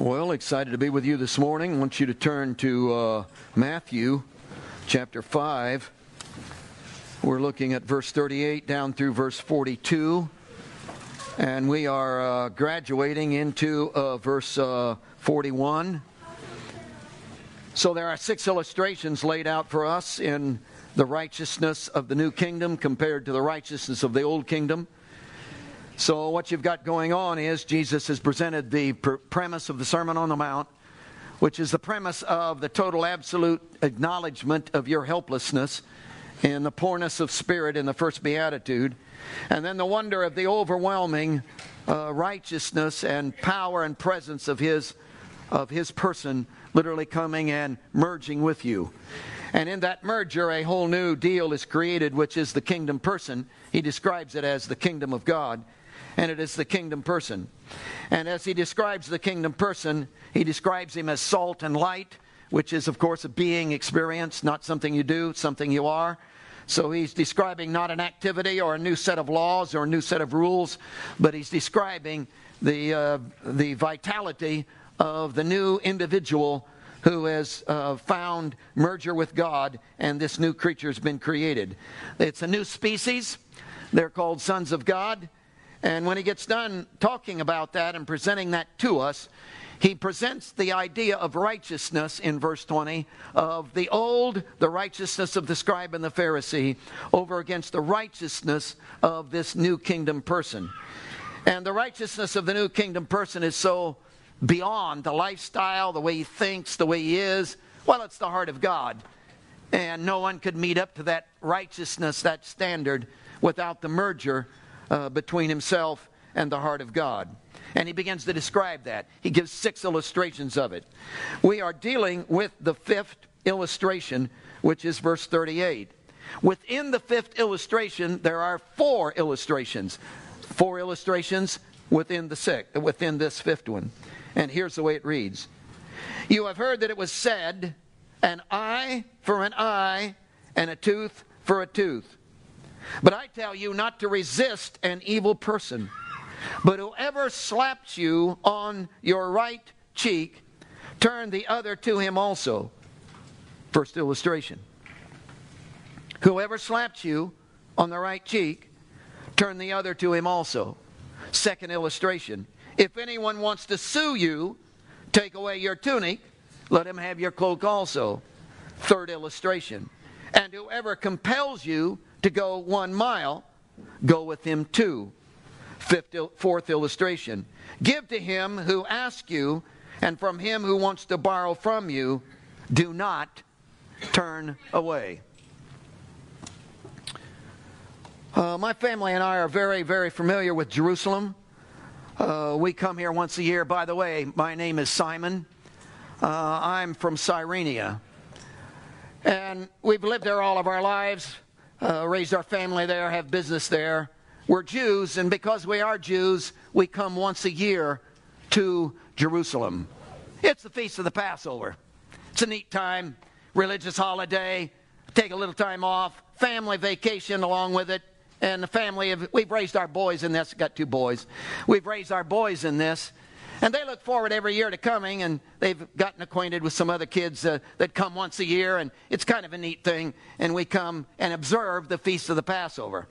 Well, excited to be with you this morning. I want you to turn to uh, Matthew chapter 5. We're looking at verse 38 down through verse 42. And we are uh, graduating into uh, verse uh, 41. So there are six illustrations laid out for us in the righteousness of the new kingdom compared to the righteousness of the old kingdom. So, what you've got going on is Jesus has presented the pr- premise of the Sermon on the Mount, which is the premise of the total absolute acknowledgement of your helplessness and the poorness of spirit in the first beatitude, and then the wonder of the overwhelming uh, righteousness and power and presence of His of His person, literally coming and merging with you. And in that merger, a whole new deal is created, which is the kingdom person. He describes it as the kingdom of God and it is the kingdom person. And as he describes the kingdom person, he describes him as salt and light, which is, of course, a being experience, not something you do, something you are. So he's describing not an activity or a new set of laws or a new set of rules, but he's describing the, uh, the vitality of the new individual who has uh, found merger with God and this new creature has been created. It's a new species. They're called sons of God. And when he gets done talking about that and presenting that to us, he presents the idea of righteousness in verse 20 of the old, the righteousness of the scribe and the Pharisee, over against the righteousness of this new kingdom person. And the righteousness of the new kingdom person is so beyond the lifestyle, the way he thinks, the way he is. Well, it's the heart of God. And no one could meet up to that righteousness, that standard, without the merger uh, between himself and the heart of God. And he begins to describe that. He gives six illustrations of it. We are dealing with the fifth illustration, which is verse 38. Within the fifth illustration, there are four illustrations. Four illustrations within the sixth, within this fifth one. And here's the way it reads. You have heard that it was said, an eye for an eye and a tooth for a tooth. But I tell you not to resist an evil person. But whoever slaps you on your right cheek, turn the other to him also. First illustration. Whoever slaps you on the right cheek, turn the other to him also. Second illustration. If anyone wants to sue you, take away your tunic, let him have your cloak also. Third illustration. And whoever compels you to go one mile, go with him two. Fifth, fourth illustration. Give to him who asks you, and from him who wants to borrow from you, do not turn away. Uh, my family and I are very, very familiar with Jerusalem. Uh, we come here once a year. By the way, my name is Simon. Uh, I'm from Cyrenia. And we've lived there all of our lives uh, raised our family there, have business there. We're Jews, and because we are Jews, we come once a year to Jerusalem. It's the Feast of the Passover. It's a neat time, religious holiday. Take a little time off, family vacation along with it. And the family, we've raised our boys in this. Got two boys. We've raised our boys in this. And they look forward every year to coming, and they've gotten acquainted with some other kids uh, that come once a year, and it's kind of a neat thing. And we come and observe the Feast of the Passover.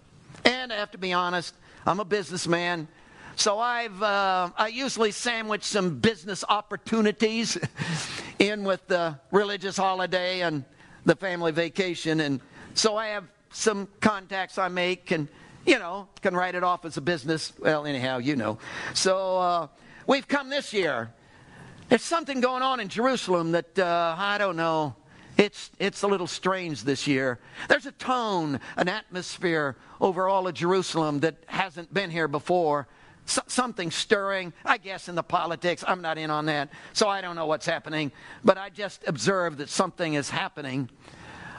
And I have to be honest, I'm a businessman. So I've uh, I usually sandwich some business opportunities in with the religious holiday and the family vacation, and so I have some contacts I make, and you know can write it off as a business. Well, anyhow, you know. So uh, We've come this year. There's something going on in Jerusalem that, uh, I don't know, it's, it's a little strange this year. There's a tone, an atmosphere over all of Jerusalem that hasn't been here before. S- something stirring, I guess, in the politics. I'm not in on that, so I don't know what's happening. But I just observed that something is happening.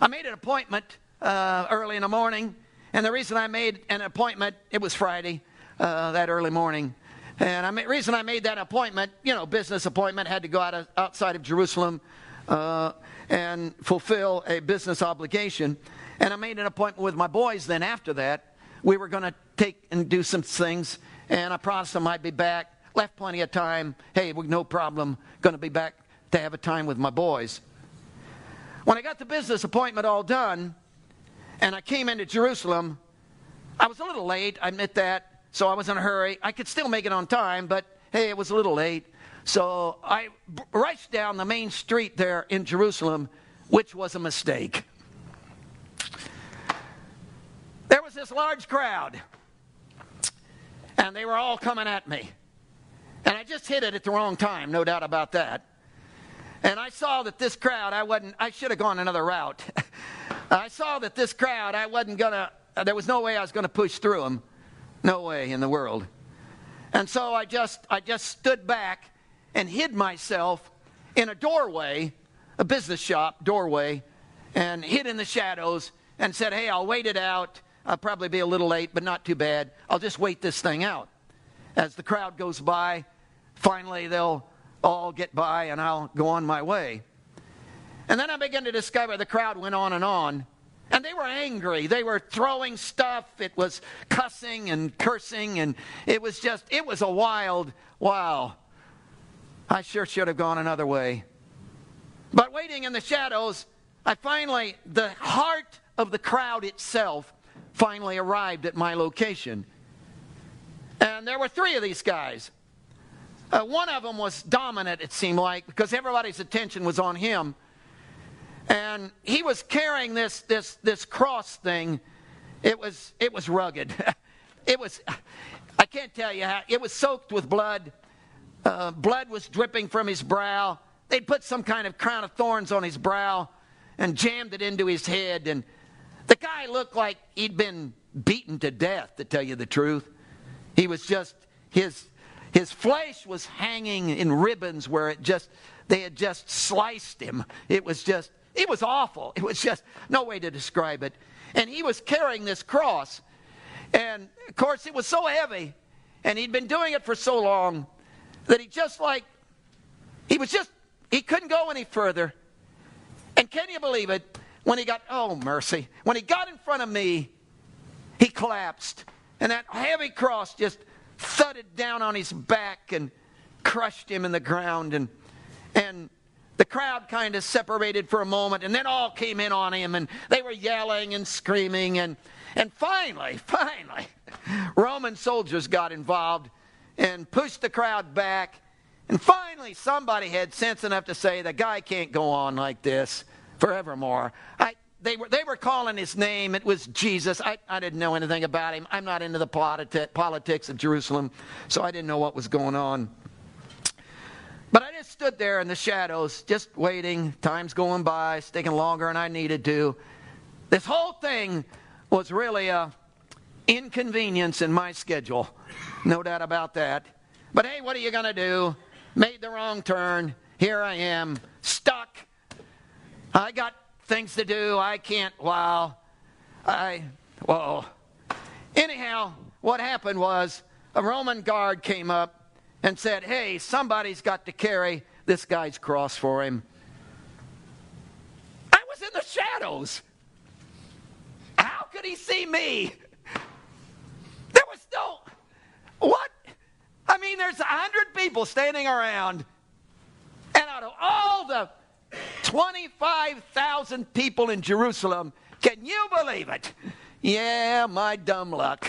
I made an appointment uh, early in the morning, and the reason I made an appointment, it was Friday, uh, that early morning. And I the reason I made that appointment, you know, business appointment, had to go out of, outside of Jerusalem uh, and fulfill a business obligation. And I made an appointment with my boys then after that. We were going to take and do some things, and I promised them I'd be back left plenty of time. Hey, no problem. Going to be back to have a time with my boys. When I got the business appointment all done and I came into Jerusalem, I was a little late, I admit that. So I was in a hurry. I could still make it on time, but hey, it was a little late. So I rushed down the main street there in Jerusalem, which was a mistake. There was this large crowd, and they were all coming at me. And I just hit it at the wrong time, no doubt about that. And I saw that this crowd, I wasn't, I should have gone another route. I saw that this crowd, I wasn't to, there was no way I was to push through them. No way in the world. And so I just, I just stood back and hid myself in a doorway, a business shop doorway, and hid in the shadows and said, Hey, I'll wait it out. I'll probably be a little late, but not too bad. I'll just wait this thing out. As the crowd goes by, finally they'll all get by and I'll go on my way. And then I began to discover the crowd went on and on. And they were angry. They were throwing stuff. It was cussing and cursing. And it was just, it was a wild, wow. I sure should have gone another way. But waiting in the shadows, I finally, the heart of the crowd itself finally arrived at my location. And there were three of these guys. Uh, one of them was dominant, it seemed like, because everybody's attention was on him. And he was carrying this, this, this cross thing. It was, it was rugged. it was, I can't tell you how, it was soaked with blood. Uh, blood was dripping from his brow. They'd put some kind of crown of thorns on his brow and jammed it into his head. And the guy looked like he'd been beaten to death, to tell you the truth. He was just, his, his flesh was hanging in ribbons where it just, they had just sliced him. It was just, it was awful. It was just no way to describe it. And he was carrying this cross. And of course, it was so heavy, and he'd been doing it for so long that he just like, he was just, he couldn't go any further. And can you believe it? When he got, oh mercy, when he got in front of me, he collapsed. And that heavy cross just thudded down on his back and crushed him in the ground. And, and the crowd kind of separated for a moment, and then all came in on him, and they were yelling and screaming. And, and finally, finally, Roman soldiers got involved and pushed the crowd back. And finally, somebody had sense enough to say, the guy can't go on like this forevermore. I, they were, they were calling his name. It was Jesus. I, I didn't know anything about him. I'm not into the politi- politics of Jerusalem, so I didn't know what was going on. Stood there in the shadows, just waiting. Time's going by, it's taking longer than I needed to. This whole thing was really a inconvenience in my schedule. No doubt about that. But hey, what are you going to do? Made the wrong turn. Here I am, stuck. I got things to do. I can't, wow. I, whoa. Anyhow, what happened was a Roman guard came up and said, Hey, somebody's got to carry this guy's cross for him. I was in the shadows. How could he see me? There was no. What? I mean, there's a hundred people standing around, and out of all the 25,000 people in Jerusalem. Can you believe it? Yeah, my dumb luck.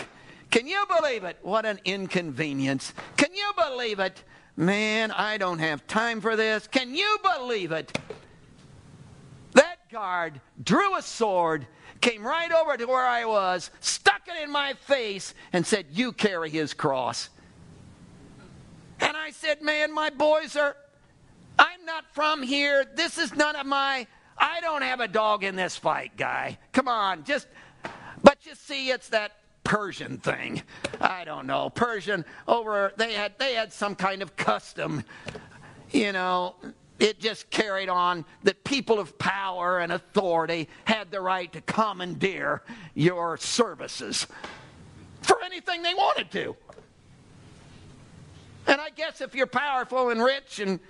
Can you believe it? What an inconvenience. Can you believe it? Man, I don't have time for this. Can you believe it? That guard drew a sword, came right over to where I was, stuck it in my face, and said, You carry his cross. And I said, Man, my boys are I'm not from here. This is none of my. I don't have a dog in this fight, guy. Come on, just. But you see, it's that Persian thing. I don't know. Persian over. They had they had some kind of custom. You know, it just carried on that people of power and authority had the right to commandeer your services for anything they wanted to. And I guess if you're powerful and rich and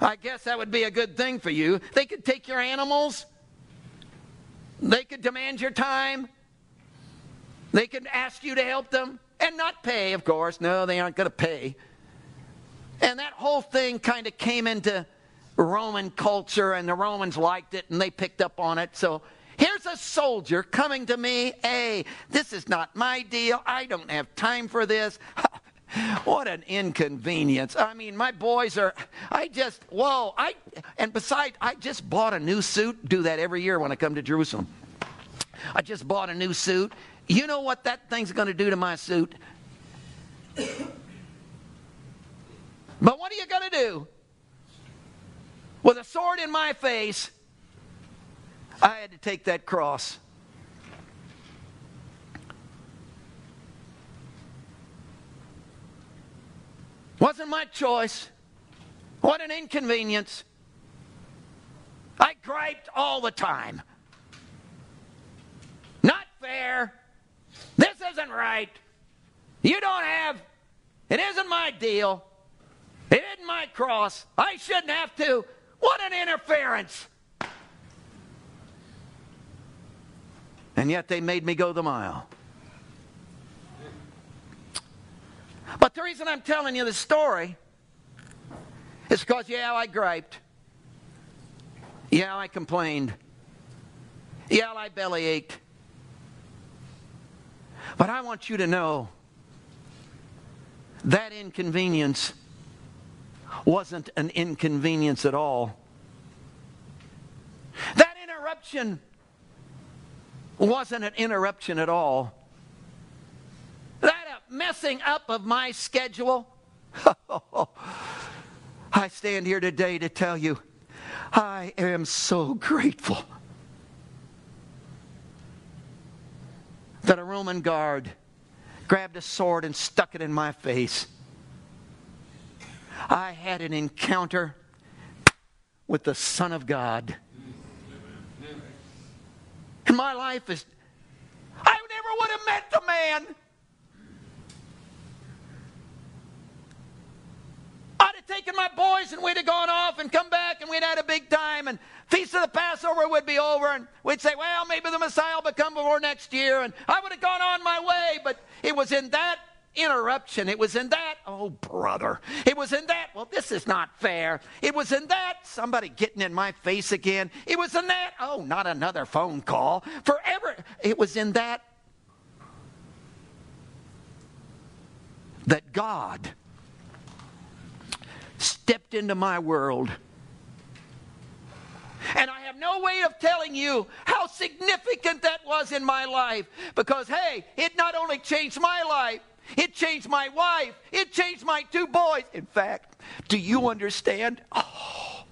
I guess that would be a good thing for you. They could take your animals, they could demand your time, they can ask you to help them. and not pay, of course. No, they aren't going to pay. And that whole thing kind of came into Roman culture, and the Romans liked it, and they picked up on it. So here's a soldier coming to me. Hey, this is not my deal. I don't have time for this. what an inconvenience. I mean, my boys are, I just, whoa. I, and besides, I just bought a new suit. Do that every year when I come to Jerusalem. I just bought a new suit. You know what that thing's going to do to my suit? But what are you going to do? With a sword in my face, I had to take that cross. Wasn't my choice. What an inconvenience. I griped all the time. Not fair. This isn't right. You don't have, it isn't my deal. It isn't my cross. I shouldn't have to. What an interference. And yet they made me go the mile. But the reason I'm telling you the story is because, yeah, I griped. Yeah, I complained. Yeah, I belly ached. But I want you to know that inconvenience wasn't an inconvenience at all. That interruption wasn't an interruption at all. That messing up of my schedule. I stand here today to tell you I am so grateful that a Roman guard grabbed a sword and stuck it in my face. I had an encounter with the Son of God. And my life is, I never would have met the man. I'd have taken my boys and we'd have gone off and come back and we'd had a big time the Passover would be over and we'd say, well, maybe the Messiah will come before next year and I would have gone on my way. But it was in that interruption. It was in that, oh, brother. It was in that, well, this is not fair. It was in that, somebody getting in my face again. It was in that, oh, not another phone call. Forever. It was in that that God stepped into my world. And I have no way of telling you how significant that was in my life because, hey, it not only changed my life, it changed my wife. It changed my two boys. In fact, do you understand? Oh,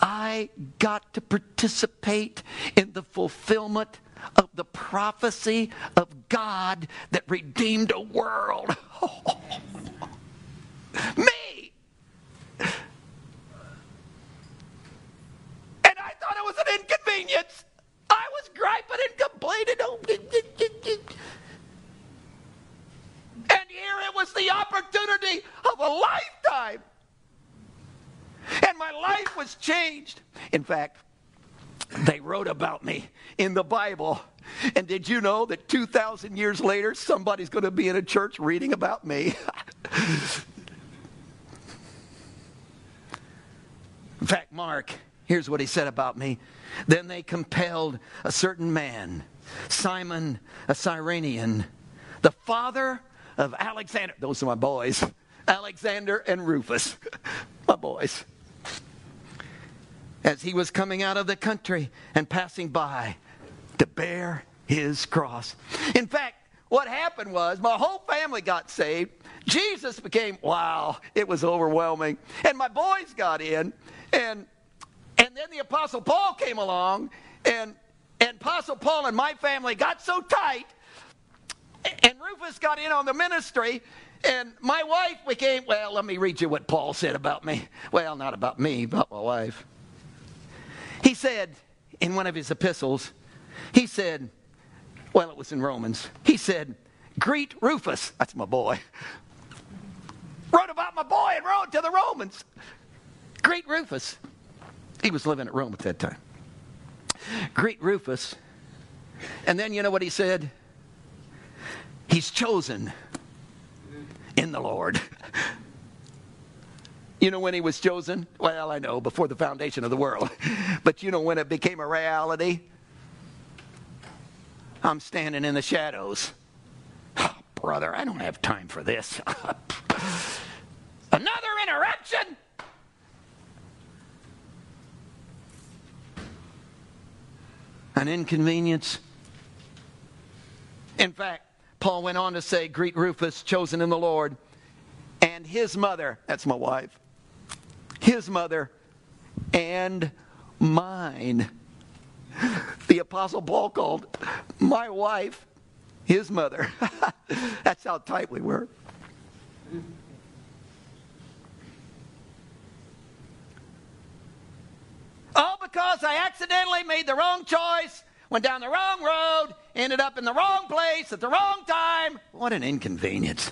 I got to participate in the fulfillment of the prophecy of God that redeemed a world. Oh, me! And I thought it was an inconvenience. I was griping and complaining. Oh, and here it was the opportunity of a lifetime. And my life was changed. In fact, they wrote about me in the Bible. And did you know that 2,000 years later, somebody's going to be in a church reading about me? in fact, Mark, here's what he said about me. Then they compelled a certain man, Simon, a Cyrenian, the father of Alexander. Those are my boys. Alexander and Rufus, my boys. As he was coming out of the country and passing by to bear his cross. In fact, what happened was my whole family got saved. Jesus became, wow, it was overwhelming. And my boys got in, and and then the Apostle Paul came along, and and Apostle Paul and my family got so tight and Rufus got in on the ministry, and my wife became, well, let me read you what Paul said about me. Well, not about me, about my wife. He said in one of his epistles, he said, well, it was in Romans, he said, Greet Rufus, that's my boy. Wrote about my boy and wrote to the Romans. Greet Rufus. He was living at Rome at that time. Greet Rufus. And then you know what he said? He's chosen in the Lord. You know when he was chosen? Well, I know, before the foundation of the world. But you know when it became a reality? I'm standing in the shadows. Oh, brother, I don't have time for this. Another interruption? An inconvenience? In fact, Paul went on to say, Greet Rufus, chosen in the Lord, and his mother, that's my wife, his mother, and mine. The Apostle Paul called my wife his mother. that's how tight we were. All because I accidentally made the wrong choice, went down the wrong road, ended up in the wrong place at the wrong time. What an inconvenience.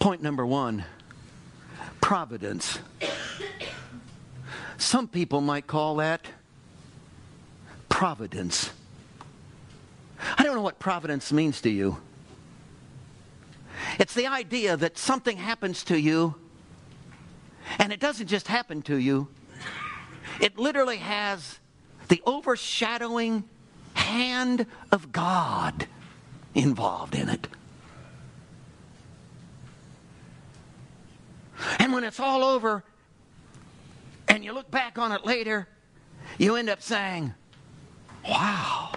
Point number one providence. Some people might call that providence. I don't know what providence means to you. It's the idea that something happens to you, and it doesn't just happen to you, it literally has the overshadowing hand of God involved in it. And when it's all over and you look back on it later, you end up saying, Wow,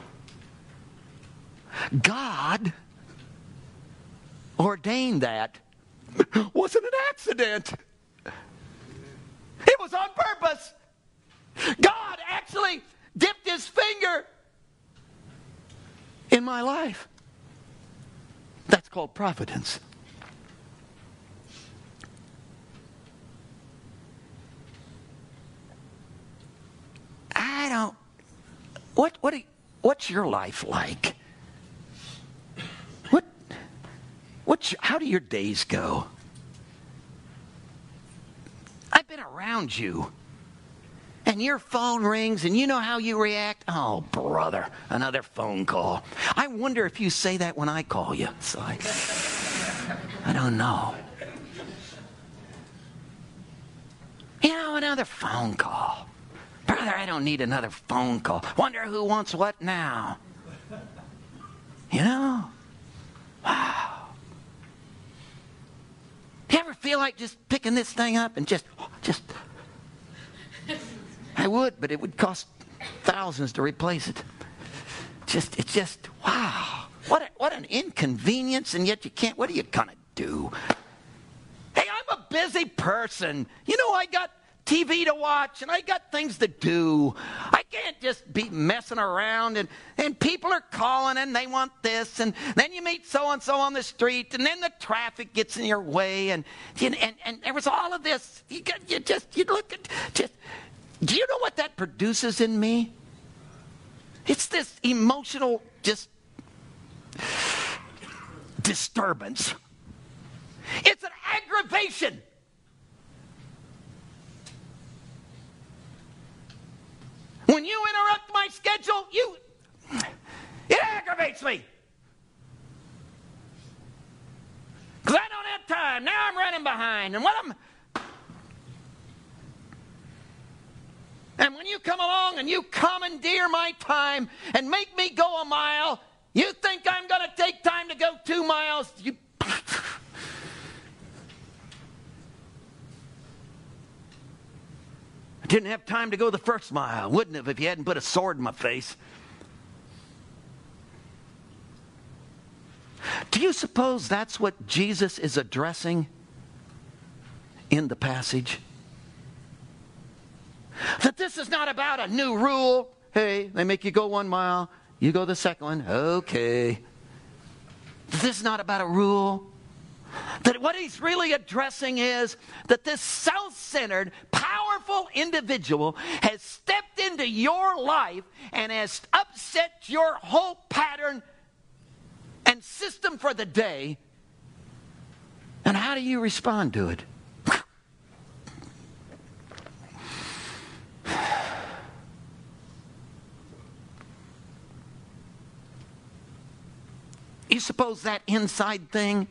God ordained that. wasn't an accident. It was on purpose. God actually dipped his finger in my life. That's called providence. I don't. What what what's your life like? What what how do your days go? I've been around you. And your phone rings and you know how you react? Oh, brother, another phone call. I wonder if you say that when I call you. So I, I don't know. You know, another phone call. Brother, I don't need another phone call. Wonder who wants what now? You know? Wow. Do you ever feel like just picking this thing up and just, just. I would, but it would cost thousands to replace it. Just, it's just, wow. What, a, what an inconvenience, and yet you can't. What are you going to do? Hey, I'm a busy person. You know, I got TV to watch and I got things to do. I can't just be messing around and, and people are calling and they want this and then you meet so and so on the street and then the traffic gets in your way and and, and, there was all of this. You, got, you just you look at just do you know what that produces in me? It's this emotional just disturbance. It's an aggravation. When you interrupt my schedule, you it aggravates me. Because I don't have time. Now I'm running behind. And what I'm And when you come along and you commandeer my time and make me go a mile, you think I'm going to take time to go two miles? You Didn't have time to go the first mile. Wouldn't have if you hadn't put a sword in my face. Do you suppose that's what Jesus is addressing in the passage? That this is not about a new rule. Hey, they make you go one mile, you go the second one. Okay. This is not about a rule. That what he's really addressing is that this self centered, powerful individual has stepped into your life and has upset your whole pattern and system for the day. And how do you respond to it? You suppose that inside thing,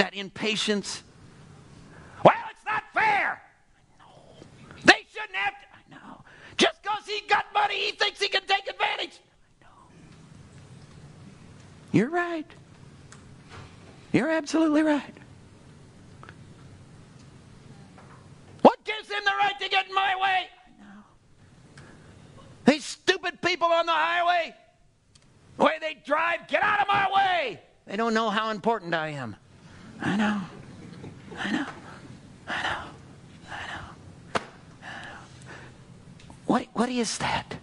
that impatience, well, it's not fair. They shouldn't have to. I know. Just because he got money, he thinks he can take advantage. I know. You're right. You're absolutely right. What gives him the right to get in my way? I know. These stupid people on the highway, the way they drive, get out of my way. They don't know how important I am. I know. I know. I know. I know. I know. What, what is that?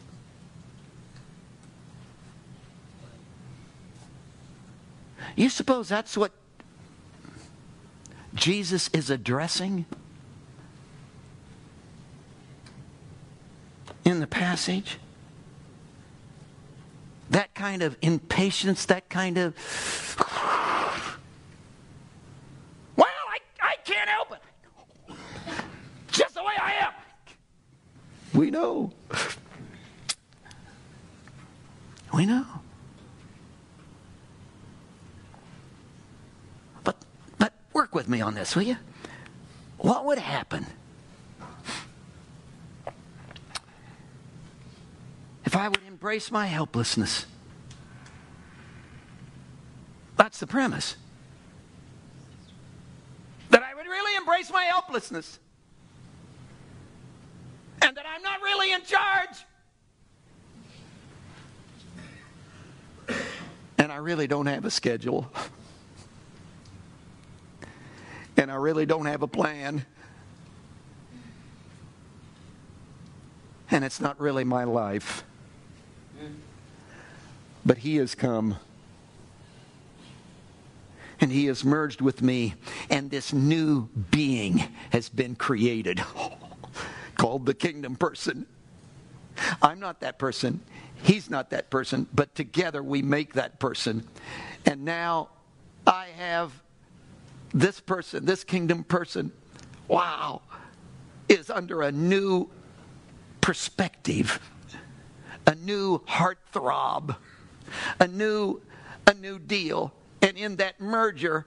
You suppose that's what Jesus is addressing in the passage? That kind of impatience, that kind of. Well, I, I can't help it. Just the way I am. We know. We know. But but work with me on this, will you? What would happen if I would embrace my helplessness? That's the premise. That I would really embrace my helplessness. And that I'm not really in charge. And I really don't have a schedule. And I really don't have a plan. And it's not really my life. But He has come. And He has merged with me. And this new being has been created called the kingdom person. I'm not that person. He's not that person. But together we make that person. And now I have this person, this kingdom person, wow, is under a new perspective, a new heartthrob, a new, a new deal. And in that merger,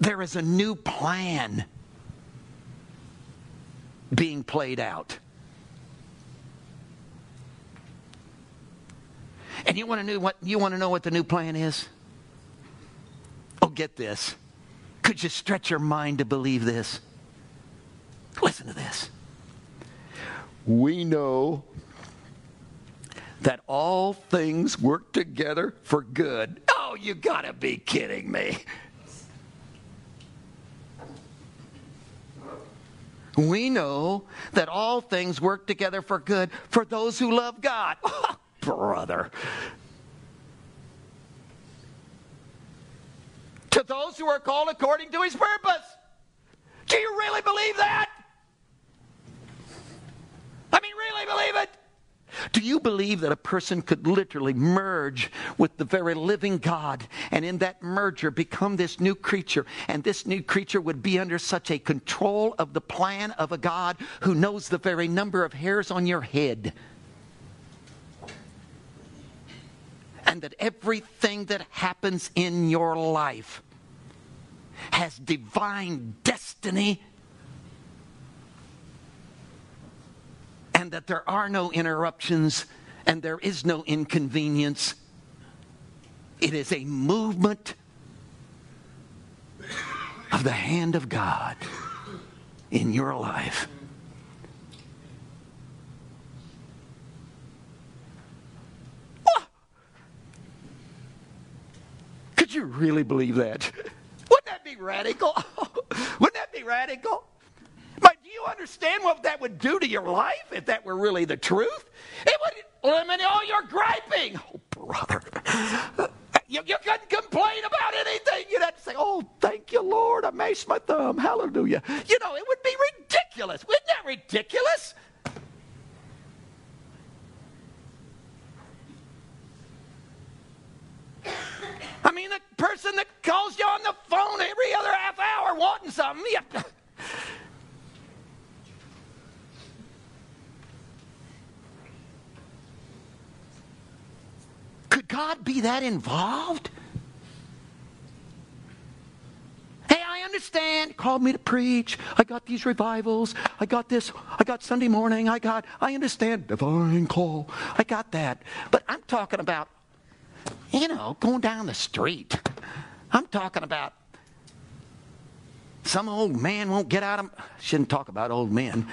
there is a new plan being played out. And you want to know what you want to know what the new plan is? Oh, get this. Could you stretch your mind to believe this? Listen to this. We know that all things work together for good. Oh, you gotta be kidding me. We know that all things work together for good for those who love God. Oh, brother. To those who are called according to his purpose. Do you really believe that? I mean, really believe it? Do you believe that a person could literally merge with the very living God and in that merger become this new creature? And this new creature would be under such a control of the plan of a God who knows the very number of hairs on your head. And that everything that happens in your life has divine destiny and that there are no interruptions and there is no inconvenience. It is a movement of the hand of God in your life. Could you really believe that? Wouldn't that be radical? Wouldn't that be radical? Understand what that would do to your life if that were really the truth? It would eliminate all your griping. Oh, brother. You, you couldn't complain about anything. You'd have to say, Oh, thank you, Lord. I maced my thumb. Hallelujah. You know, it would be ridiculous. Isn't that ridiculous? I mean, the person that calls you on the phone every other half hour wanting something. God be that involved? Hey, I understand. Called me to preach. I got these revivals. I got this. I got Sunday morning. I got, I understand divine call. I got that. But I'm talking about, you know, going down the street. I'm talking about some old man won't get out of shouldn't talk about old men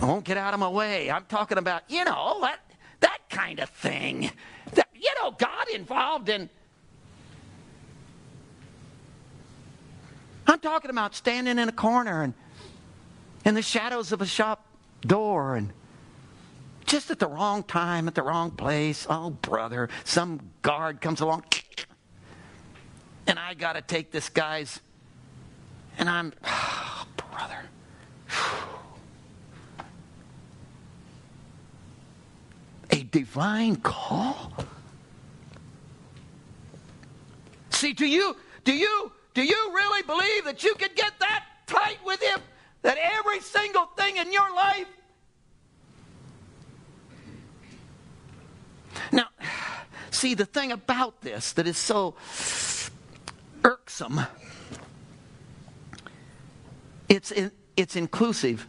won't get out of my way i'm talking about you know that that kind of thing know, God involved in. I'm talking about standing in a corner and in the shadows of a shop door and just at the wrong time, at the wrong place. Oh, brother, some guard comes along and I got to take this guy's. And I'm, oh, brother. a divine call? See, do you do you do you really believe that you could get that tight with him? That every single thing in your life? Now, see the thing about this that is so irksome it's in, it's inclusive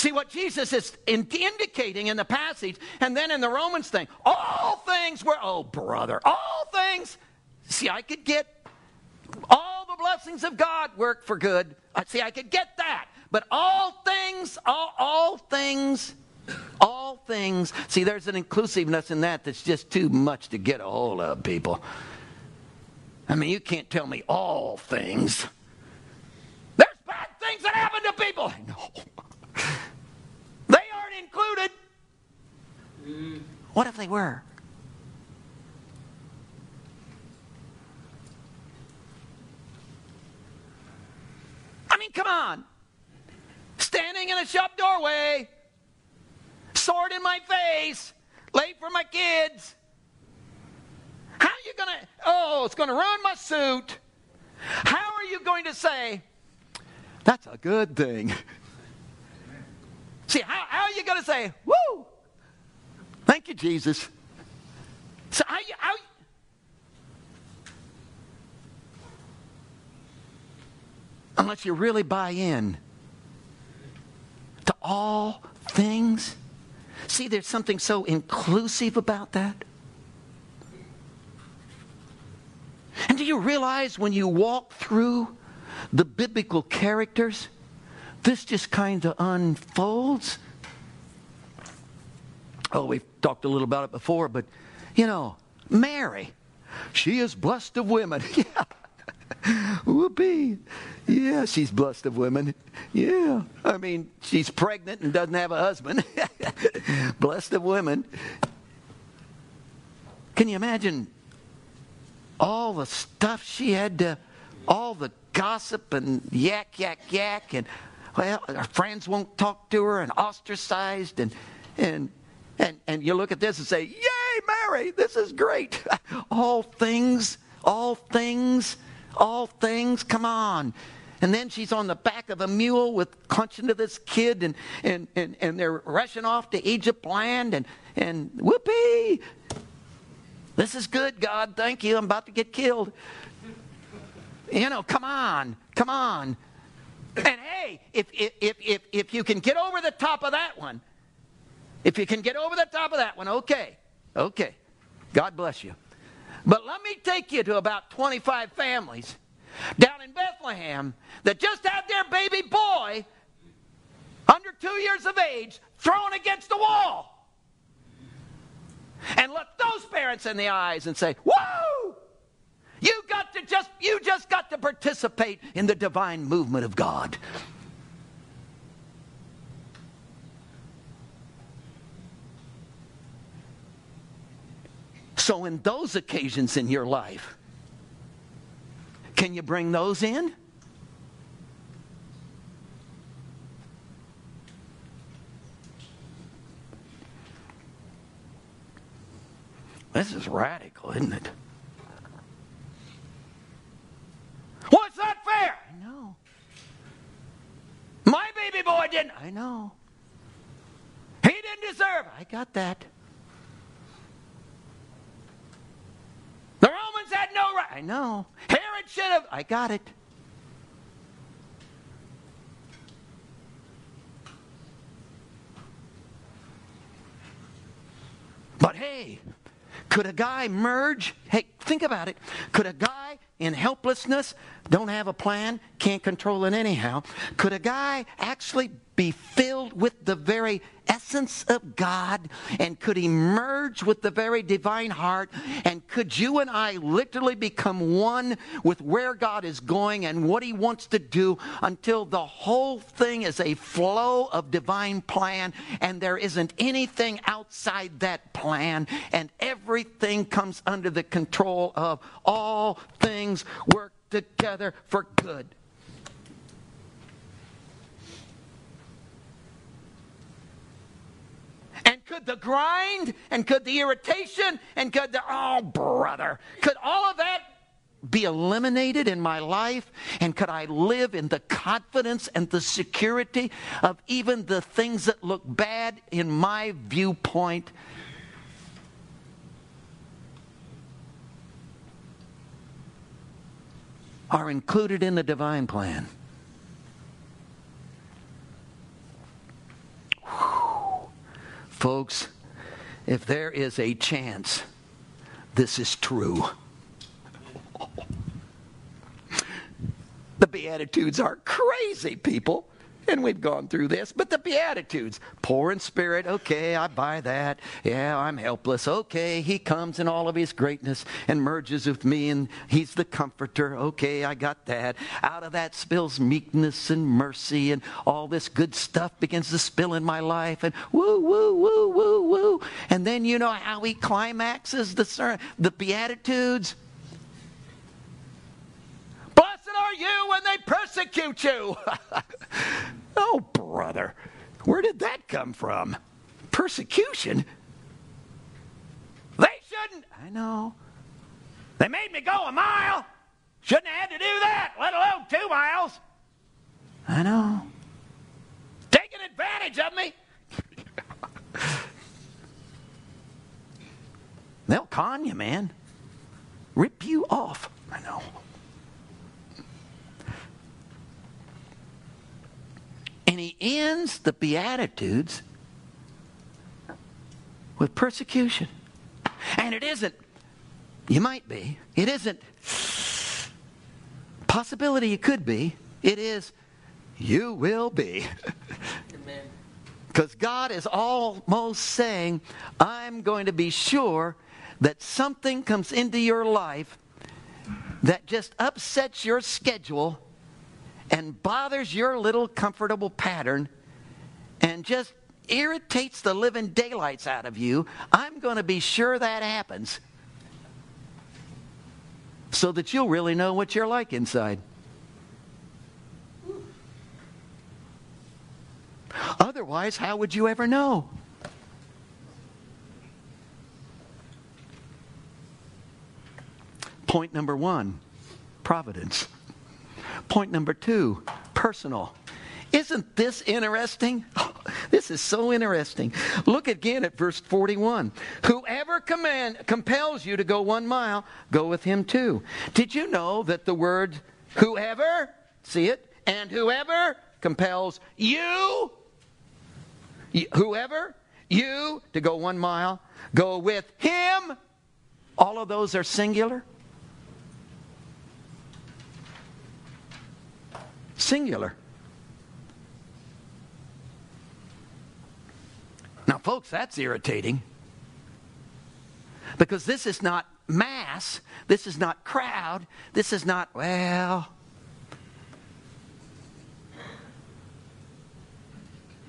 See what Jesus is indicating in the passage and then in the Romans thing. All things were, oh, brother, all things. See, I could get all the blessings of God work for good. See, I could get that. But all things, all, all things, all things. See, there's an inclusiveness in that that's just too much to get a hold of, people. I mean, you can't tell me all things. There's bad things that happen to people. No included. What if they were? I mean, come on. Standing in a shop doorway, sword in my face, late for my kids. How are you going to, oh, it's going to ruin my suit. How are you going to say, that's a good thing? See, how, how are you going to say, woo? Thank you, Jesus. So how, how, unless you really buy in to all things. See, there's something so inclusive about that. And do you realize when you walk through the biblical characters, this just kind of unfolds. Oh, we've talked a little about it before, but you know, Mary, she is blessed of women. yeah. Whoopee. Yeah, she's blessed of women. Yeah. I mean, she's pregnant and doesn't have a husband. blessed of women. Can you imagine all the stuff she had to, all the gossip and yak, yak, yak, and well, her friends won't talk to her and ostracized and and and and you look at this and say, "Yay, Mary! This is great. all things, all things, all things. Come on." And then she's on the back of a mule with clutching to this kid, and, and, and, and they're rushing off to Egypt land, and, and whoopee! This is good, God. Thank you. I'm about to get killed. You know, come on, come on. And hey, if, if, if, if you can get over the top of that one, if you can get over the top of that one, okay, okay. God bless you. But let me take you to about 25 families down in Bethlehem that just had their baby boy under two years of age thrown against the wall. And look those parents in the eyes and say, Whoa! You got to just you just got to participate in the divine movement of God. So, in those occasions in your life, can you bring those in? This is radical, isn't it? Well, that not fair. I know. My baby boy didn't. I know. He didn't deserve. I got that. Had no right. I know. Herod should have. I got it. But hey, could a guy merge? Hey, think about it. Could a guy in helplessness, don't have a plan, can't control it anyhow, could a guy actually be filled with the very essence of God? And could he merge with the very divine heart? And could you and I literally become one with where God is going and what he wants to do until the whole thing is a flow of divine plan and there isn't anything outside that plan and everything comes under the control of all things work together for good? And could the grind and could the irritation and could the, oh, brother, could all of that be eliminated in my life? And could I live in the confidence and the security of even the things that look bad in my viewpoint? Are included in the divine plan. Folks, if there is a chance this is true, the Beatitudes are crazy, people and we've gone through this. But the Beatitudes, poor in spirit, okay, I buy that. Yeah, I'm helpless. Okay, he comes in all of his greatness and merges with me, and he's the comforter. Okay, I got that. Out of that spills meekness and mercy, and all this good stuff begins to spill in my life, and woo, woo, woo, woo, woo. And then you know how he climaxes the, the Beatitudes? Blessed are you when they persecute you? oh, brother, where did that come from? Persecution? They shouldn't. I know. They made me go a mile. Shouldn't have had to do that, let alone two miles. I know. Taking advantage of me. They'll con you, man. Rip you off. I know. He ends the Beatitudes with persecution. And it isn't, you might be, it isn't possibility it could be, it is, you will be. Because God is almost saying, I'm going to be sure that something comes into your life that just upsets your schedule and bothers your little comfortable pattern and just irritates the living daylights out of you, I'm going to be sure that happens so that you'll really know what you're like inside. Otherwise, how would you ever know? Point number one providence. Point number two personal. Isn't this interesting? Oh, this is so interesting. Look again at verse 41. Whoever command, compels you to go one mile, go with him too. Did you know that the word whoever, see it, and whoever compels you, whoever, you to go one mile, go with him, all of those are singular? Singular. Now, folks, that's irritating. Because this is not mass. This is not crowd. This is not, well,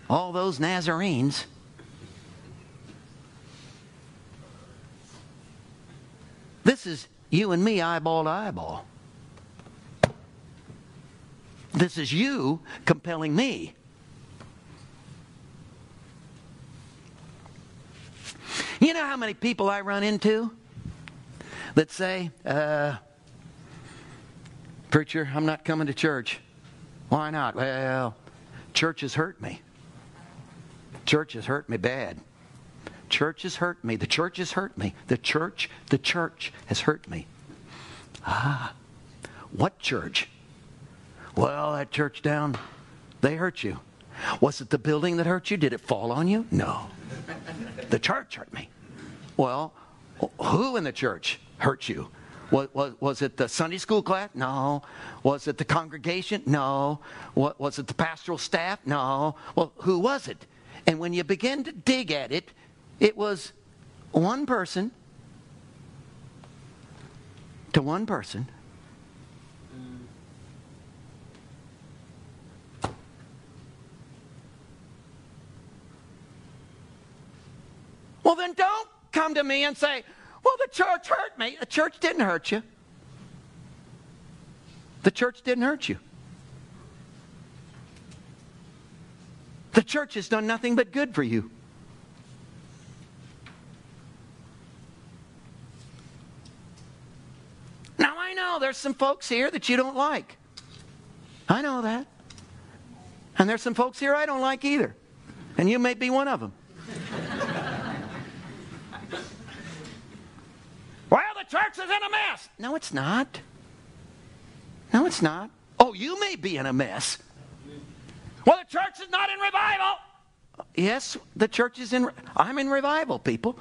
all those Nazarenes. This is you and me eyeball to eyeball. This is you compelling me. You know how many people I run into that say, uh, Preacher, I'm not coming to church. Why not? Well, church has hurt me. Church has hurt me bad. Church has hurt me. The church has hurt me. The church, the church has hurt me. Ah, what church? Well, that church down, they hurt you. Was it the building that hurt you? Did it fall on you? No. The church hurt me. Well, who in the church hurt you? Was, was, was, it the Sunday school class? No. Was it the congregation? No. What, was it the pastoral staff? No. Well, who was it? And when you begin to dig at it, it was one person to one person. Well, then don't come to me and say, well, the church hurt me. The church didn't hurt you. The church didn't hurt you. The church has done nothing but good for you. Now, I know there's some folks here that you don't like. I know that. And there's some folks here I don't like either. And you may be one of them. well, the church is in a mess. No, it's not. No, it's not. Oh, you may be in a mess. Well, the church is not in revival. Yes, the church is in. I'm in revival, people.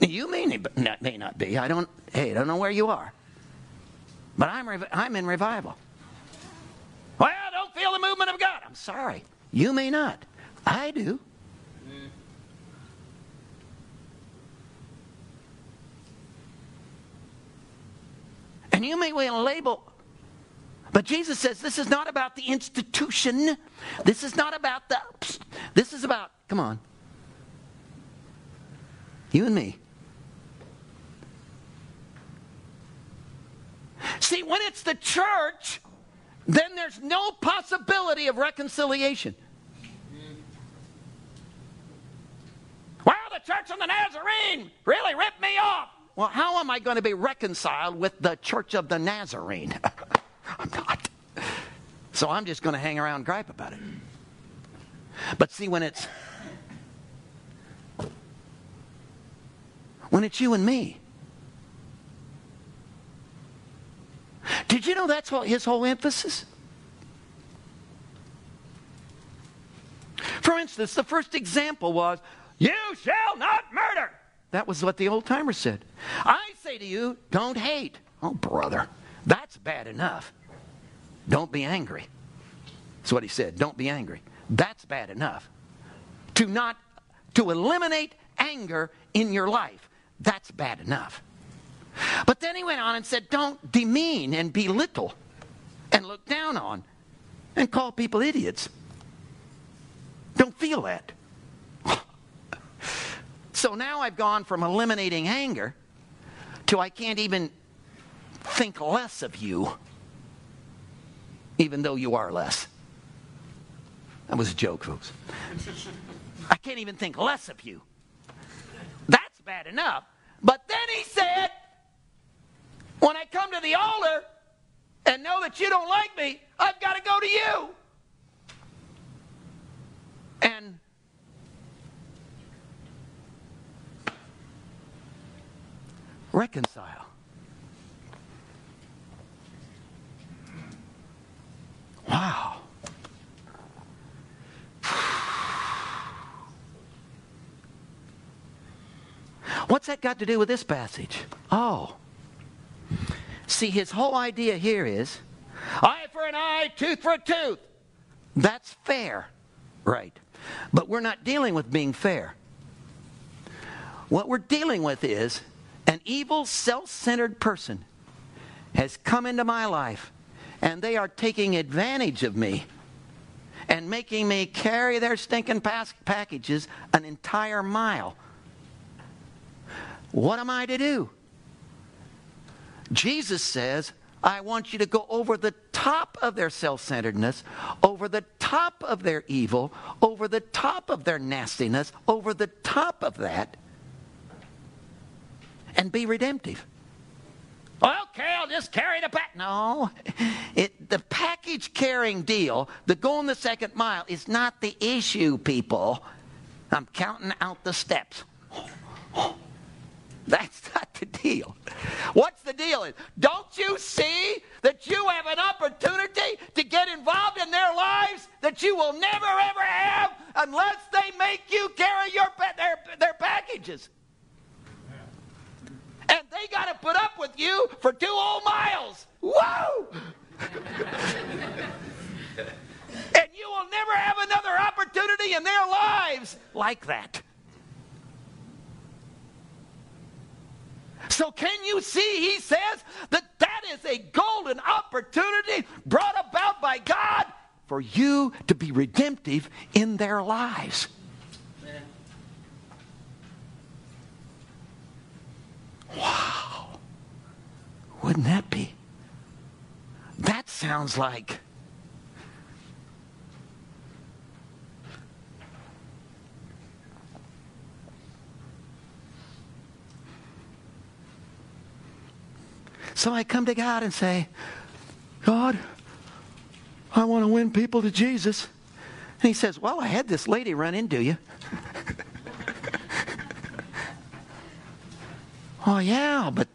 You may, not, may not be. I don't. Hey, I don't know where you are. But I'm, I'm in revival. Well, I don't feel the movement of God. I'm sorry. You may not. I do. And you may want well label but Jesus says this is not about the institution. This is not about the. This is about, come on, you and me. See, when it's the church, then there's no possibility of reconciliation. Well, the church of the Nazarene really ripped me off. Well, how am I going to be reconciled with the church of the Nazarene? I'm not. So I'm just going to hang around and gripe about it. But see, when it's when it's you and me. Did you know that's what his whole emphasis? For instance, the first example was, You shall not murder. That was what the old timer said. I say to you, don't hate. Oh, brother, that's bad enough. Don't be angry. That's what he said. Don't be angry. That's bad enough. To not to eliminate anger in your life, that's bad enough. But then he went on and said, Don't demean and belittle and look down on and call people idiots. Don't feel that. So now I've gone from eliminating anger to I can't even think less of you even though you are less. That was a joke, folks. I can't even think less of you. That's bad enough. But then he said, when I come to the altar and know that you don't like me, I've got to go to you. And reconcile. Wow. What's that got to do with this passage? Oh. See, his whole idea here is eye for an eye, tooth for a tooth. That's fair, right? But we're not dealing with being fair. What we're dealing with is an evil, self centered person has come into my life and they are taking advantage of me and making me carry their stinking packages an entire mile. What am I to do? Jesus says, I want you to go over the top of their self centeredness, over the top of their evil, over the top of their nastiness, over the top of that, and be redemptive. Okay, I'll just carry the pack. No, it, the package carrying deal, the going the second mile, is not the issue, people. I'm counting out the steps. That's not the deal. What's the deal? Is don't you see that you have an opportunity to get involved in their lives that you will never ever have unless they make you carry your their, their packages? And they got to put up with you for two whole miles. Whoa! and you will never have another opportunity in their lives like that. So, can you see? He says that that is a golden opportunity brought about by God for you to be redemptive in their lives. Wow. Wouldn't that be? That sounds like So I come to God and say, God, I want to win people to Jesus. And he says, Well, I had this lady run into you. oh, yeah, but.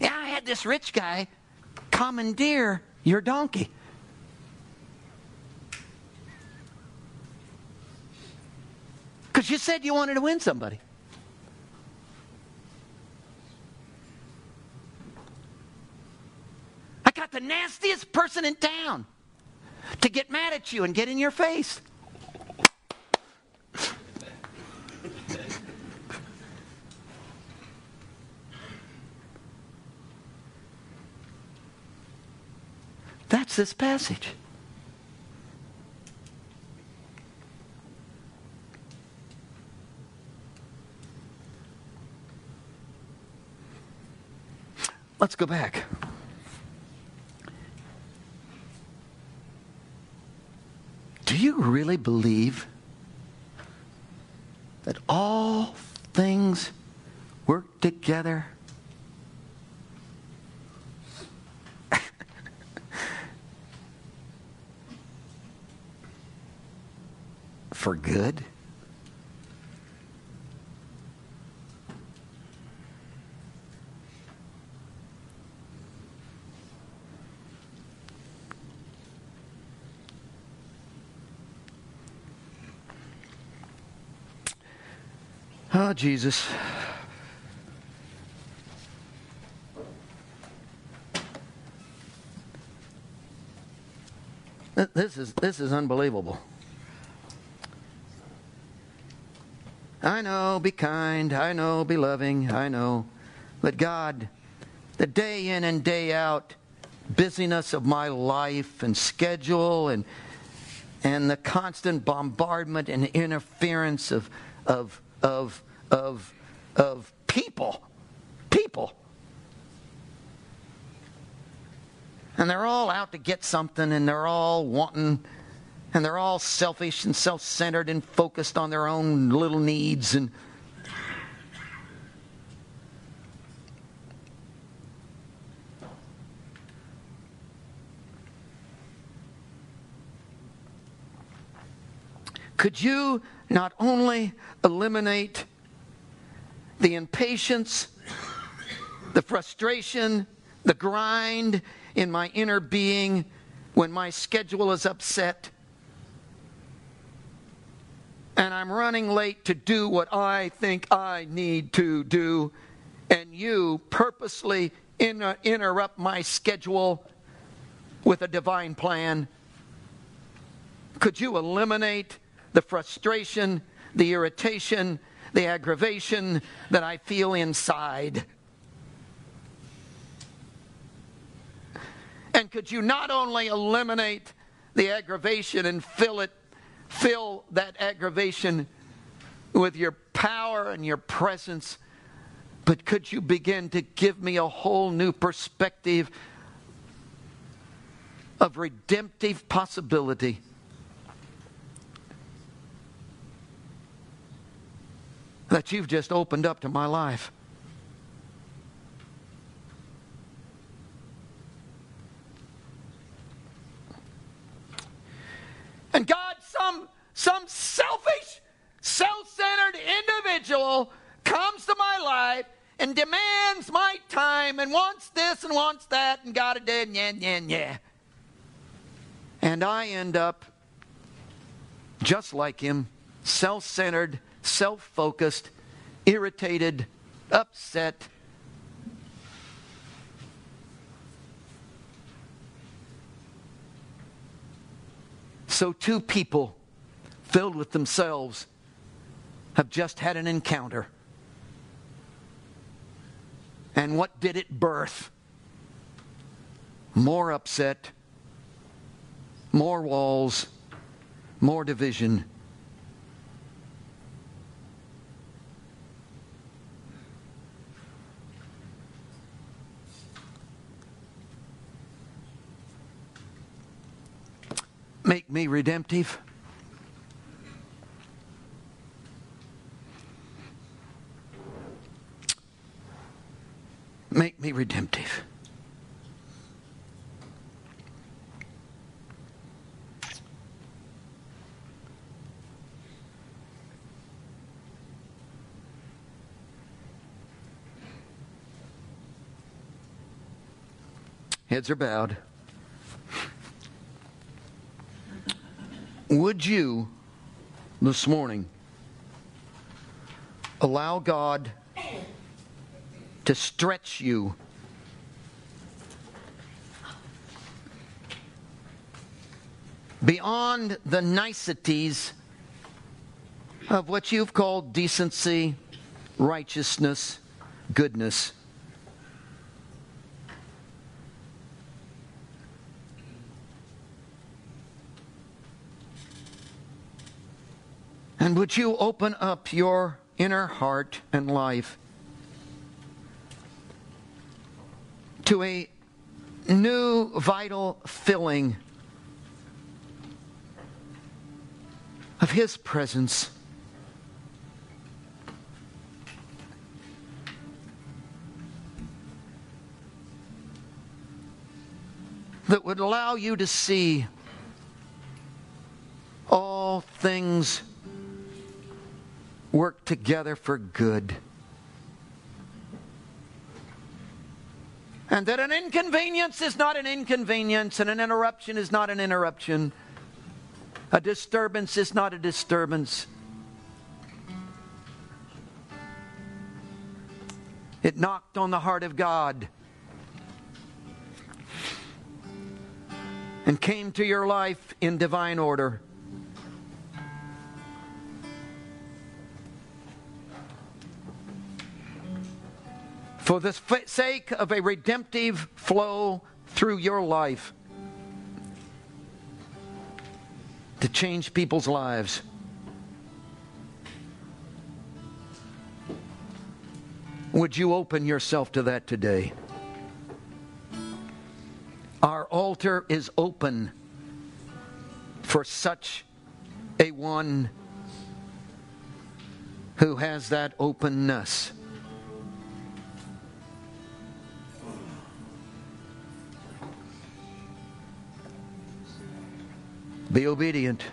Yeah, I had this rich guy commandeer your donkey. Because you said you wanted to win somebody. I got the nastiest person in town to get mad at you and get in your face. That's this passage. Let's go back. Do you really believe that all things work together? for good? Oh, Jesus. This is, this is unbelievable. I know, be kind. I know, be loving. I know. But God, the day in and day out busyness of my life and schedule and, and the constant bombardment and interference of, of, of, of, of people. People. And they're all out to get something and they're all wanting and they're all selfish and self centered and focused on their own little needs and could you not only eliminate the impatience, the frustration, the grind in my inner being when my schedule is upset and I'm running late to do what I think I need to do, and you purposely in, interrupt my schedule with a divine plan? Could you eliminate the frustration, the irritation, the aggravation that I feel inside. And could you not only eliminate the aggravation and fill it, fill that aggravation with your power and your presence, but could you begin to give me a whole new perspective of redemptive possibility that you've just opened up to my life. And God, some, some selfish, self centered individual comes to my life and demands my time and wants this and wants that and God did, yeah, yeah, yeah. And I end up just like him, self centered, self focused, irritated, upset. So, two people filled with themselves have just had an encounter. And what did it birth? More upset, more walls, more division. Make me redemptive. Make me redemptive. Heads are bowed. Would you this morning allow God to stretch you beyond the niceties of what you've called decency, righteousness, goodness? And would you open up your inner heart and life to a new vital filling of His presence? That would allow you to see all things work together for good. And that an inconvenience is not an inconvenience, and an interruption is not an interruption. A disturbance is not a disturbance. It knocked on the heart of God and came to your life in divine order. For the sake of a redemptive flow through your life to change people's lives. Would you open yourself to that today? Our altar is open for such a one who has that openness. Be obedient.